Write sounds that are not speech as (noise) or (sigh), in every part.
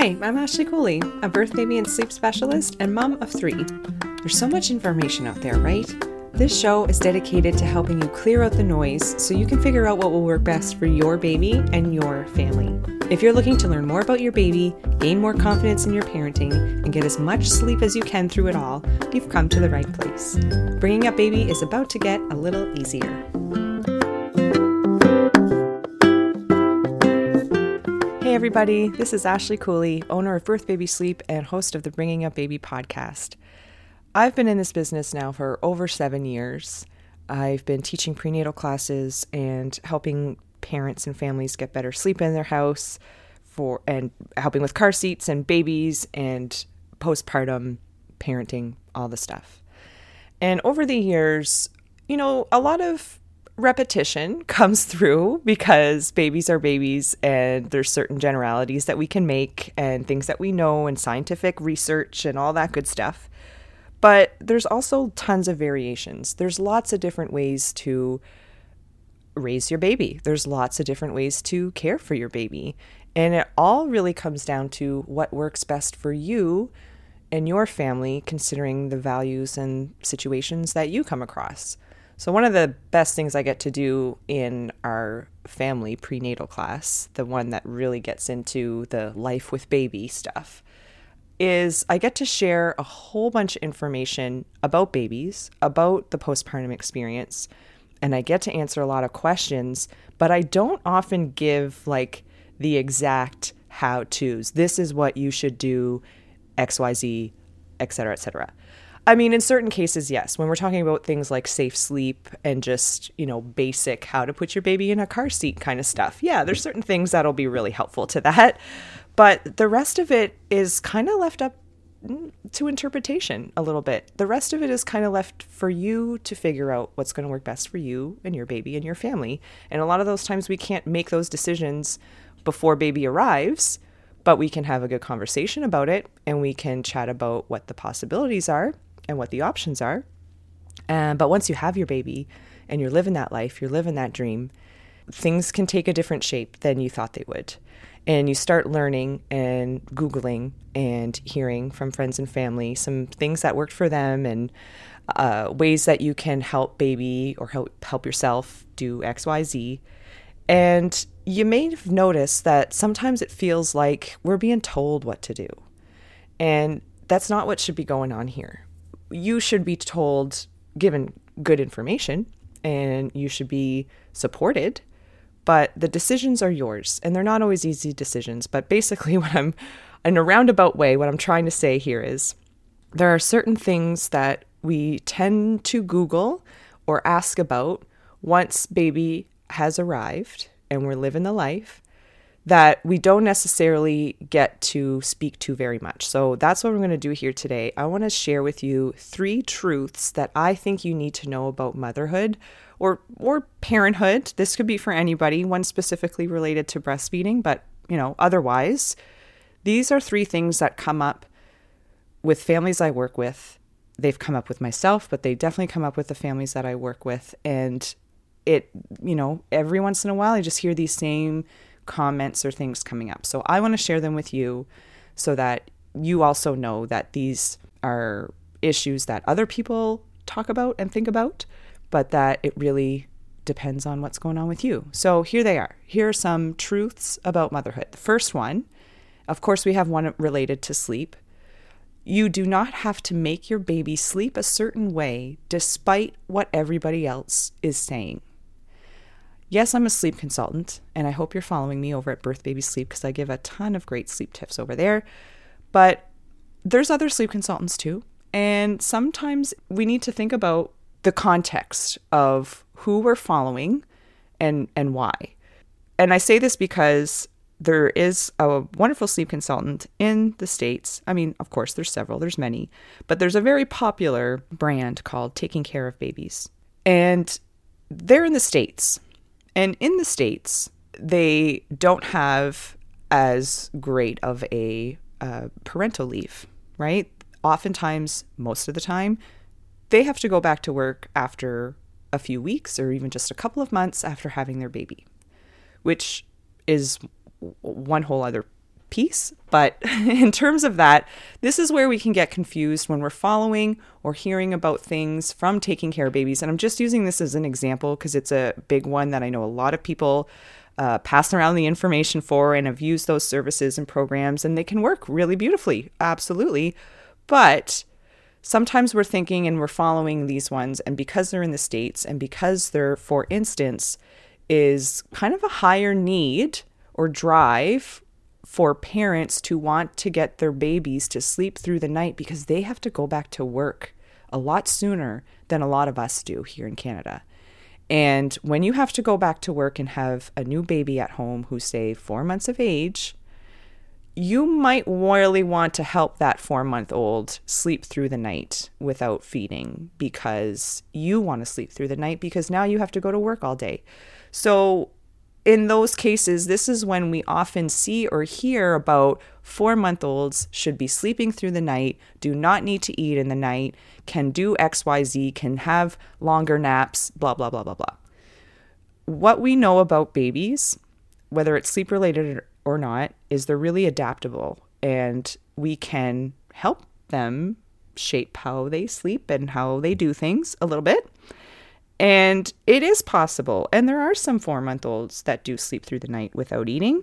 Hi, I'm Ashley Cooley, a birth, baby, and sleep specialist and mom of three. There's so much information out there, right? This show is dedicated to helping you clear out the noise so you can figure out what will work best for your baby and your family. If you're looking to learn more about your baby, gain more confidence in your parenting, and get as much sleep as you can through it all, you've come to the right place. Bringing up baby is about to get a little easier. Hey, everybody, this is Ashley Cooley, owner of Birth Baby Sleep and host of the Bringing Up Baby podcast. I've been in this business now for over seven years. I've been teaching prenatal classes and helping parents and families get better sleep in their house for and helping with car seats and babies and postpartum parenting, all the stuff. And over the years, you know, a lot of repetition (laughs) comes through because babies are babies and there's certain generalities that we can make and things that we know and scientific research and all that good stuff. But there's also tons of variations. There's lots of different ways to raise your baby. There's lots of different ways to care for your baby. And it all really comes down to what works best for you and your family, considering the values and situations that you come across. So, one of the best things I get to do in our family prenatal class, the one that really gets into the life with baby stuff, is I get to share a whole bunch of information about babies, about the postpartum experience, and I get to answer a lot of questions, but I don't often give like the exact how to's. This is what you should do, XYZ, et cetera, et cetera. I mean, in certain cases, yes. When we're talking about things like safe sleep and just, you know, basic how to put your baby in a car seat kind of stuff, yeah, there's certain things that'll be really helpful to that. But the rest of it is kind of left up to interpretation a little bit. The rest of it is kind of left for you to figure out what's going to work best for you and your baby and your family. And a lot of those times we can't make those decisions before baby arrives, but we can have a good conversation about it and we can chat about what the possibilities are and what the options are. Um, but once you have your baby and you're living that life, you're living that dream, things can take a different shape than you thought they would. And you start learning and Googling and hearing from friends and family some things that worked for them and uh, ways that you can help baby or help, help yourself do XYZ. And you may have noticed that sometimes it feels like we're being told what to do. And that's not what should be going on here you should be told, given good information, and you should be supported. But the decisions are yours, and they're not always easy decisions. But basically, (laughs) what I'm, in a roundabout way, what I'm trying to say here is there are certain things that we tend to Google or ask about once baby has arrived and we're living the life that we don't necessarily get to speak to very much. So that's what we're going to do here today. I want to share with you three truths that I think you need to know about motherhood or or parenthood. This could be for anybody, one specifically related to breastfeeding, but you know, otherwise, these are three things that come up with families I work with. They've come up with myself, but they definitely come up with the families that I work with and it, you know, every once in a while I just hear these same comments or things coming up. So I want to share them with you so that you also know that these are issues that other people talk about and think about, but that it really depends on what's going on with you. So here they are. Here are some truths about motherhood. The first one, of course, we have one related to sleep. You do not have to make your baby sleep a certain way despite what everybody else is saying. Yes, I'm a sleep consultant, and I hope you're following me over at Birth Baby Sleep because I give a ton of great sleep tips over there. But there's other sleep consultants too. And sometimes we need to think about the context of who we're following and, and why. And I say this because there is a wonderful sleep consultant in the States. I mean, of course, there's several, there's many, but there's a very popular brand called Taking Care of Babies. And they're in the States. And in the States, they don't have as great of a uh, parental leave, right? Oftentimes, most of the time, they have to go back to work after a few weeks or even just a couple of months after having their baby, which is one whole other piece. But (laughs) in terms of that, this is where we can get confused when we're following or hearing about things from taking care of babies. And I'm just using this as an example because it's a big one that I know a lot of people uh, pass around the information for and have used those services and programs, and they can work really beautifully. Absolutely. But sometimes we're thinking and we're following these ones, and because they're in the States and because they're, for instance, is kind of a higher need or drive for parents to want to get their babies to sleep through the night because they have to go back to work a lot sooner than a lot of us do here in Canada. And when you have to go back to work and have a new baby at home who's, say, four months of age, you might really want to help that four month old sleep through the night without feeding because you want to sleep through the night because now you have to go to work all day. So, in those cases, this is when we often see or hear about four month olds should be sleeping through the night, do not need to eat in the night, can do XYZ, can have longer naps, blah, blah, blah, blah, blah. What we know about babies, whether it's sleep related or not, is they're really adaptable and we can help them shape how they sleep and how they do things a little bit. And it is possible. And there are some four month olds that do sleep through the night without eating.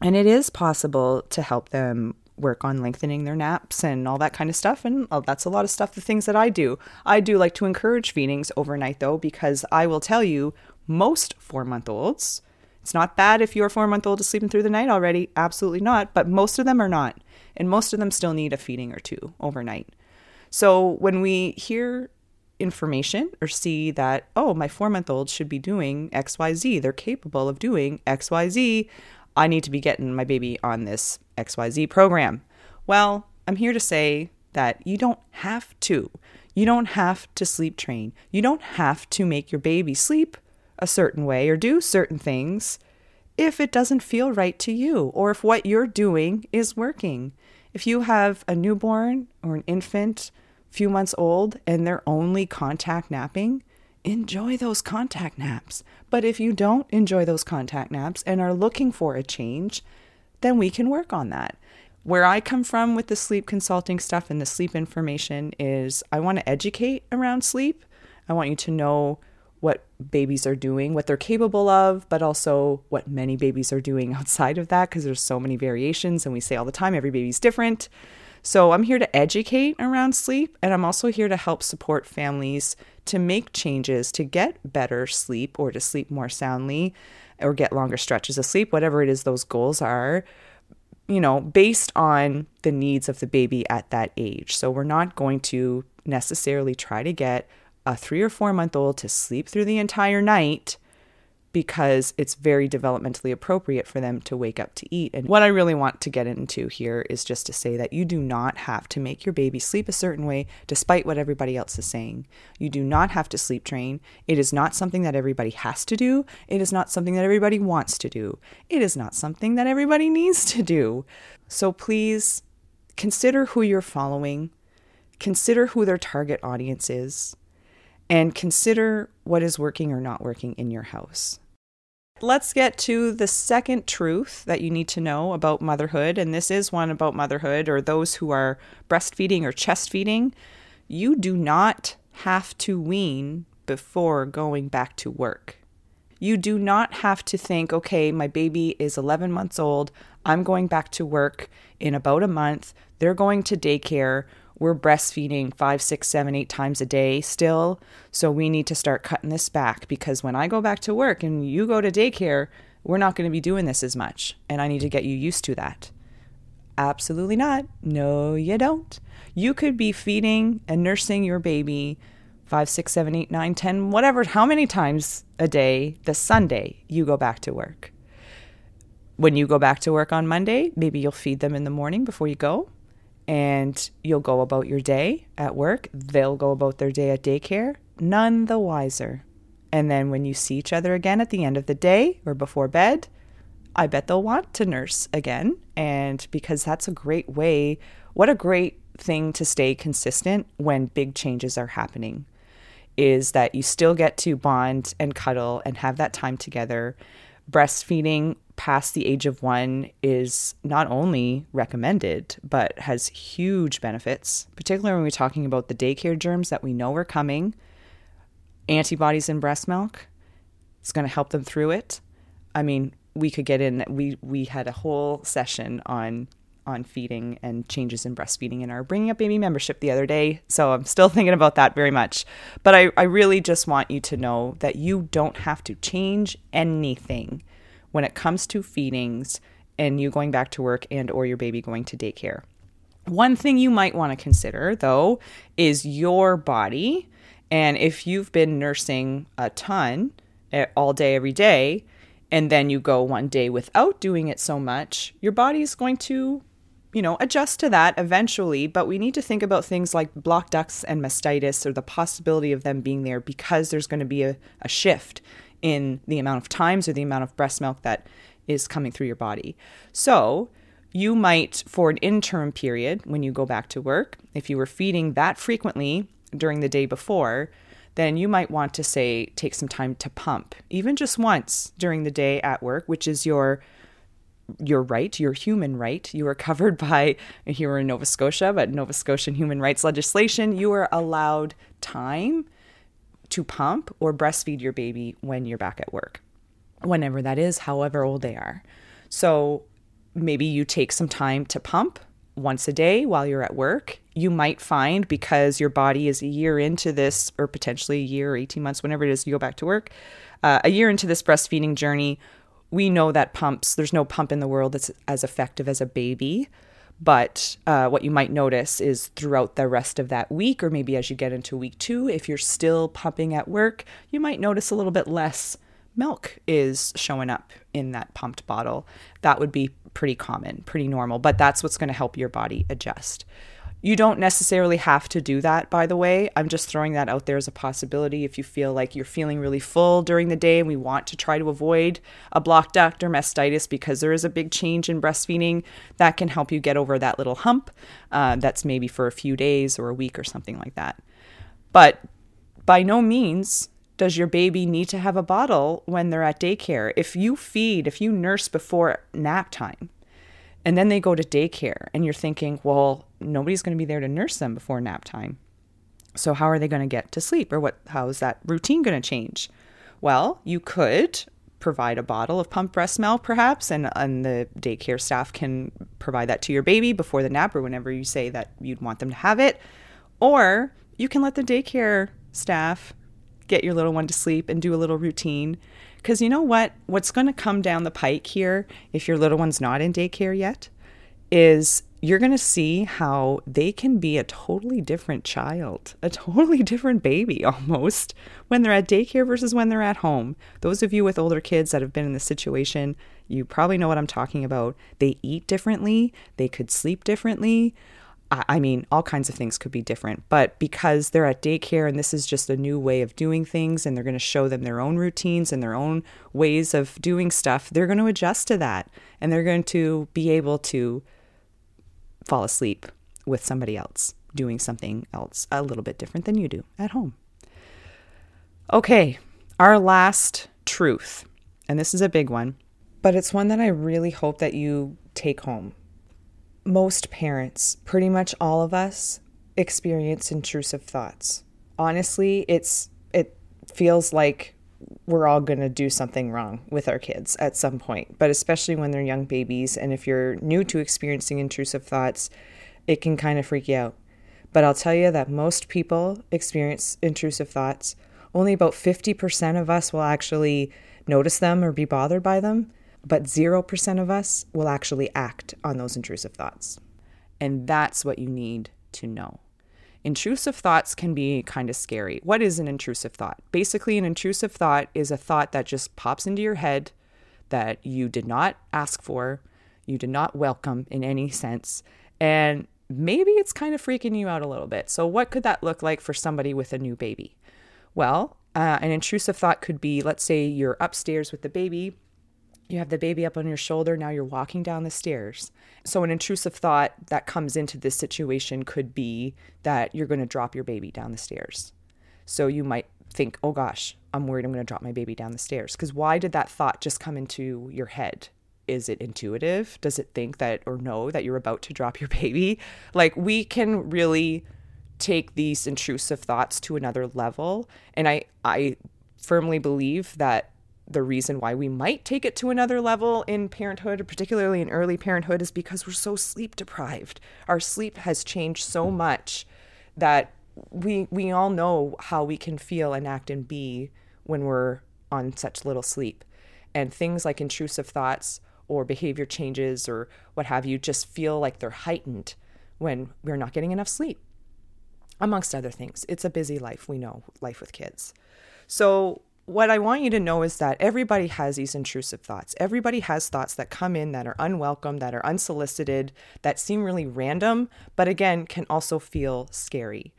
And it is possible to help them work on lengthening their naps and all that kind of stuff. And oh, that's a lot of stuff, the things that I do. I do like to encourage feedings overnight, though, because I will tell you, most four month olds, it's not bad if your four month old is sleeping through the night already. Absolutely not. But most of them are not. And most of them still need a feeding or two overnight. So when we hear information or see that, oh, my four month old should be doing XYZ. They're capable of doing XYZ. I need to be getting my baby on this XYZ program. Well, I'm here to say that you don't have to. You don't have to sleep train. You don't have to make your baby sleep a certain way or do certain things if it doesn't feel right to you or if what you're doing is working. If you have a newborn or an infant few months old and they're only contact napping, enjoy those contact naps. But if you don't enjoy those contact naps and are looking for a change, then we can work on that. Where I come from with the sleep consulting stuff and the sleep information is I want to educate around sleep. I want you to know what babies are doing, what they're capable of, but also what many babies are doing (laughs) outside of that because there's so many variations and we say all the time every baby's different. So I'm here to educate around sleep, and I'm also here to help support families to make changes to get better sleep or to sleep more soundly or get longer stretches of sleep, whatever it is those goals are, you know, based on the needs of the baby at that age. So we're not going to necessarily try to get a three or four month old to sleep through the entire night because it's very developmentally appropriate for them to wake up to eat. And what I really want to get into here is just to say that you do not have to make your baby sleep a certain way despite what everybody else is saying. You do not have to sleep train. It is not something that everybody has to do. It is not something that everybody wants to do. It is not something that everybody needs to do. So please consider who you're following, consider who their target audience is and consider what is working or not working in your house. Let's get to the second truth that you need to know about motherhood. And this is one about motherhood or those who are breastfeeding or chest feeding. You do not have to wean before going back to work. You do not have to think, okay, my baby is 11 months old. I'm going back to work in about a month. They're going to daycare we're breastfeeding five, six, seven, eight times a day still. So we need to start cutting this back because when I go back to work and you go to daycare, we're not going to be doing this as much. And I need to get you used to that. Absolutely not. No, you don't. You could be feeding and nursing your baby five, six, seven, eight, nine, ten, whatever, how many times a day the Sunday you go back to work. When you go back to work on Monday, maybe you'll feed them in the morning before you go and you'll go about your day at work. They'll go about their day at daycare, none the wiser. And then when you see each other again at the end of the day or before bed, I bet they'll want to nurse again. And because that's a great way, what a great thing to stay consistent when big changes are happening is that you still get to bond and cuddle and have that time together breastfeeding past the age of one is not only recommended, but has huge benefits, particularly when we're talking about the daycare germs that we know are coming, antibodies in breast milk. It's going to help them through it. I mean, we could get in we we had a whole session on on feeding and changes in breastfeeding in our bringing up baby membership the other day. So i'm still (laughs) thinking about that very much. But i, I really just want you to know that you don't have to change anything when it comes to feedings and you going back to work and or your baby going to daycare. One thing you might want to consider though is your body. And if you've been nursing a ton eh, all day every day and then you go one day without doing it so much, your body is going to, you know, adjust to that eventually. But we need to think about things like block ducts and mastitis or the possibility of them being there because there's going to be a, a shift in the amount of times or the amount of breast milk that is coming through your body. So, you might, for an interim period when you go back to work, if you were feeding that frequently during the day before, then you might want to say take some time to pump, even just once during the day at work, which is your your right, your human right. You are covered (laughs) by here in Nova Scotia, but Nova Scotian human rights legislation, you are allowed time to pump or breastfeed your baby when you're back at work. Whenever that is, however old they are. So maybe you take some time to pump once a day while you're at work. You might find because your body is a year into this, or potentially a year or 18 months, whenever it is you go back to work, uh, a year into this breastfeeding journey, we know that pumps, there's no pump in the world that's as effective as a baby. But uh, what you might notice is throughout the rest of that week, or maybe as you get into week two, if you're still pumping at work, you might notice a little bit less milk is showing up in that pumped bottle. That would be pretty common, pretty normal, but that's what's going to help your body adjust. You don't necessarily have to do that, by the way. I'm just throwing that out there as a possibility. If you feel like you're feeling really full during the day and we want to try to avoid a blocked duct or mastitis because there is a big change in breastfeeding, that can help you get over that little hump. Uh, that's maybe for a few days or a week or something like that. But by no means does your baby need to have a bottle when they're at daycare? If you feed, if you nurse before nap time, and then they go to daycare, and you're thinking, well, nobody's going to be there to nurse them before nap time. So how are they going to get to sleep, or what? How is that routine going to change? Well, you could provide a bottle of pump breast milk, perhaps, and and the daycare staff can provide that to your baby before the nap or whenever you say that you'd want them to have it, or you can let the daycare staff get your little one to sleep and do a little routine. Because you know what? What's going to come down the pike here, if your little one's not in daycare yet, is you're going to see how they can be a totally different child, a totally different baby (laughs) almost when they're at daycare versus when they're at home. Those of you with older kids that have been in this situation, you probably know what I'm talking about. They eat differently, they could sleep differently. I mean, all kinds of things could be different, but because they're at daycare and this is just a new way of doing things and they're going to show them their own routines and their own ways of doing stuff, they're going to adjust to that and they're going to be able to fall asleep with somebody else doing something else a little bit different than you do at home. Okay, our last truth, and this is a big one, but it's one that I really hope that you take home most parents, pretty much all of us, experience intrusive thoughts. Honestly, it's it feels like we're all going to do something wrong with our kids at some point, but especially when they're young babies and if you're new to experiencing intrusive thoughts, it can kind of freak you out. But I'll tell you that most people experience intrusive thoughts. Only about 50% of us will actually notice them or be bothered by them but 0% of us will actually act on those intrusive thoughts. And that's what you need to know. Intrusive thoughts can be kind of scary. What is an intrusive thought? Basically, an intrusive thought is a thought that just pops into your head that you did not ask for, you did not welcome in any sense, and maybe it's kind of freaking you out a little bit. So, what could that look like for somebody with a new baby? Well, uh, an intrusive thought could be let's say you're upstairs with the baby you have the baby up on your shoulder, now you're walking down the stairs. So, an intrusive thought that comes into this situation could be that you're going to drop your baby down the stairs. So, you might think, oh gosh, I'm worried I'm going to drop my baby down the stairs. Because why did that thought just come into your head? Is it intuitive? Does it think that or know that you're about to drop your (laughs) baby? Like, we can really take these intrusive thoughts to another level. And I, I firmly believe that the reason why we might take it to another level in parenthood, particularly in early parenthood, is because we're so sleep deprived. Our sleep has changed so much that we we all know how we can feel and act and be when we're on such little sleep. And things like intrusive thoughts or behavior changes or what have you just feel like they're heightened when we're not getting enough sleep. Amongst other things. It's a busy life, we know, life with kids. So what I want you to know is that everybody has these intrusive thoughts. Everybody has thoughts that come in that are unwelcome, that are unsolicited, that seem really random, but again, can also feel scary.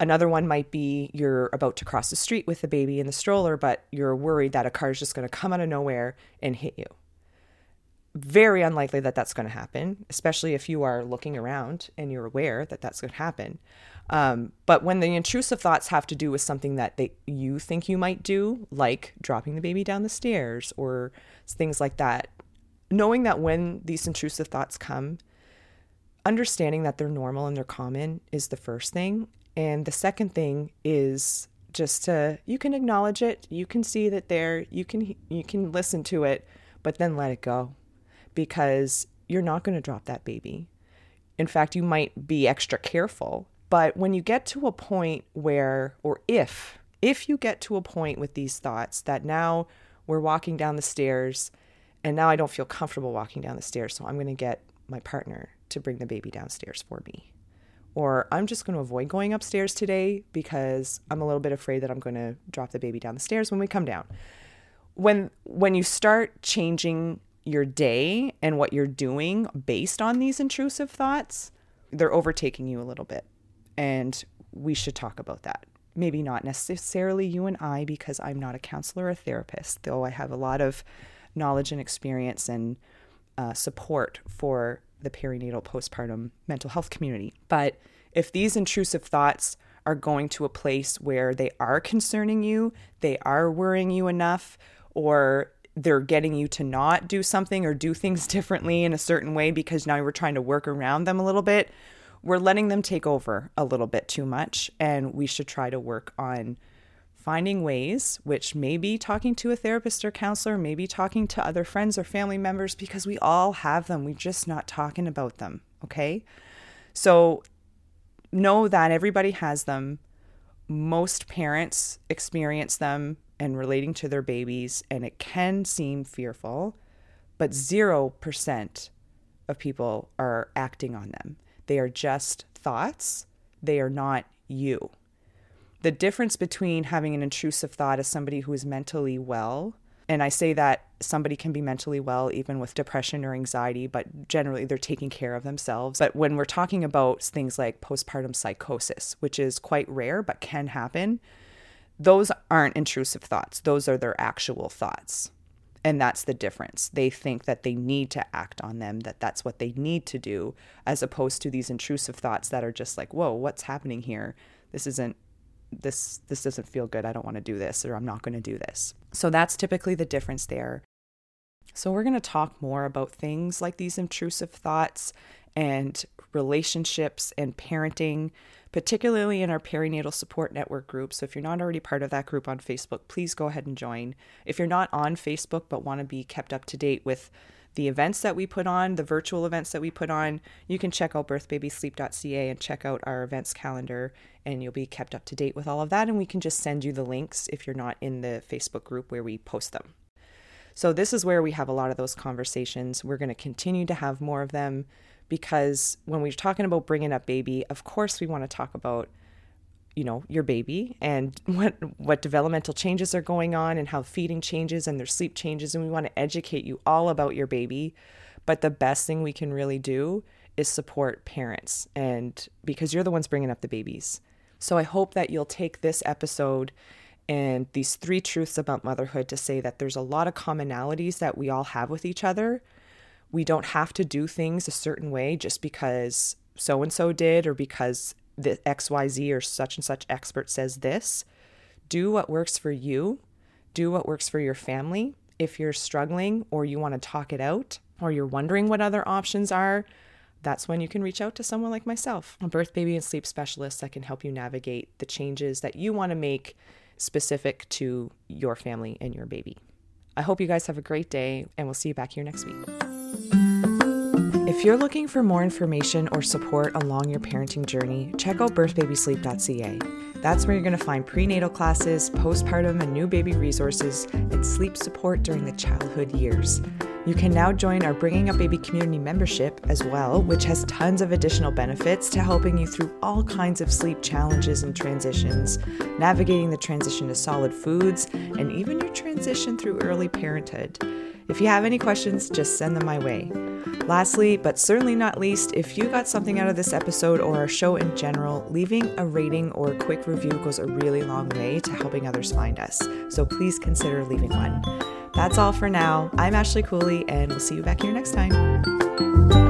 Another one might be you're about to cross the street with the baby in the stroller, but you're worried that a car is just going to come out of nowhere and hit you. Very unlikely that that's going to happen, especially if you are looking around and you're aware that that's going to happen. Um, but when the intrusive thoughts have to do with something that they, you think you might do, like dropping the baby down the stairs or things like that, knowing that when these intrusive thoughts come, understanding that they're normal and they're common is the first thing. And the second thing is just to you can acknowledge it, you can see that there, you can you can listen to it, but then let it go because you're not going to drop that baby. In fact, you might be extra careful but when you get to a point where, or if, if you get to a point with these thoughts that now we're walking down the stairs and now I don't feel comfortable walking down the stairs, so I'm going to get my partner to bring the baby downstairs for me. Or I'm just going to avoid going upstairs today because I'm a little bit afraid that I'm going to drop the baby down the stairs when we come down. When when you start changing your day and what you're doing based on these intrusive thoughts, they're overtaking you a little bit and we should talk about that. Maybe not necessarily you and I, because I'm not a counselor or a therapist, though I have a lot of knowledge and experience and uh, support for the perinatal postpartum mental health community. But if these intrusive thoughts are going to a place where they are concerning you, they are worrying you enough, or they're getting you to not do something or do things (laughs) differently in a certain way because now you're trying to work around them a little bit, we're letting them take over a little bit too much. And we should try to work on finding ways, which may be talking to a therapist or counselor, maybe talking to other friends or family members, because we all have them. We're just not talking about them. Okay. So know that everybody has them. Most parents experience them and relating to their babies, and it can seem fearful, but 0% of people are acting on them. They are just thoughts, they are not you. The difference between having an intrusive thought as somebody who is mentally well, and I say that somebody can be mentally well even with depression or anxiety, but generally they're taking care of themselves. But when we're talking about things like postpartum psychosis, which is quite rare but can happen, those aren't intrusive thoughts. Those are their actual thoughts. And that's the difference. They think that they need to act on them, that that's what they need to do, as opposed to these intrusive thoughts that are just like, whoa, what's happening here? This isn't this this doesn't feel good. I don't want to do this or I'm not going to do this. So that's typically the difference there. So we're going to talk more about things like these intrusive thoughts and relationships and parenting particularly in our perinatal support network group. So if you're not already part of that group on Facebook, please go ahead and join. If you're not on Facebook but want to be kept up to date with the events that we put on, the virtual events that we put on, you can check out birthbabysleep.ca and check out our events calendar, and you'll be kept up to date with all of that. And we can just send you the links if you're not in the Facebook group where we post them. So, this is where we have a lot of those conversations. We're going to continue to have more of them because when we're talking about bringing up baby, of course we want to talk about you know your baby and (laughs) what what developmental changes are going on and how feeding changes and their sleep changes and we want to educate you all about your baby. But the best thing we can really do is support parents and because you're the ones bringing up the babies. So i hope that you'll take this episode and these three truths about motherhood to say that there's a lot of commonalities that we all have with each other we don't have to do things a certain way just because so and so did or because the XYZ or such and such expert says this. Do what works for you, do what works for your family. If you're struggling or you want to talk it out or you're wondering what other options are, that's when you can reach out to someone like myself, a birth, baby, and sleep specialist that can help you navigate the changes that you want to make specific to your family and your baby. I hope you guys have a great day, and we'll see you back here next week. If you're looking for more information or support along your parenting journey, check out birthbabysleep.ca. That's where you're going to find prenatal classes, postpartum and new baby resources, and sleep support during the childhood years. You can now join our Bringing Up Baby community membership as well, which has tons of additional benefits to helping you through all kinds of sleep challenges and transitions, navigating the transition to solid foods, and even your transition through early parenthood. If you have any questions, just send them my way. Lastly, but certainly not least, if you got something out of this episode or our show in general, leaving a rating or a quick review goes a really long way to helping others find us. So please consider leaving one. That's all for now. I'm Ashley Cooley, and we'll see you back here next time.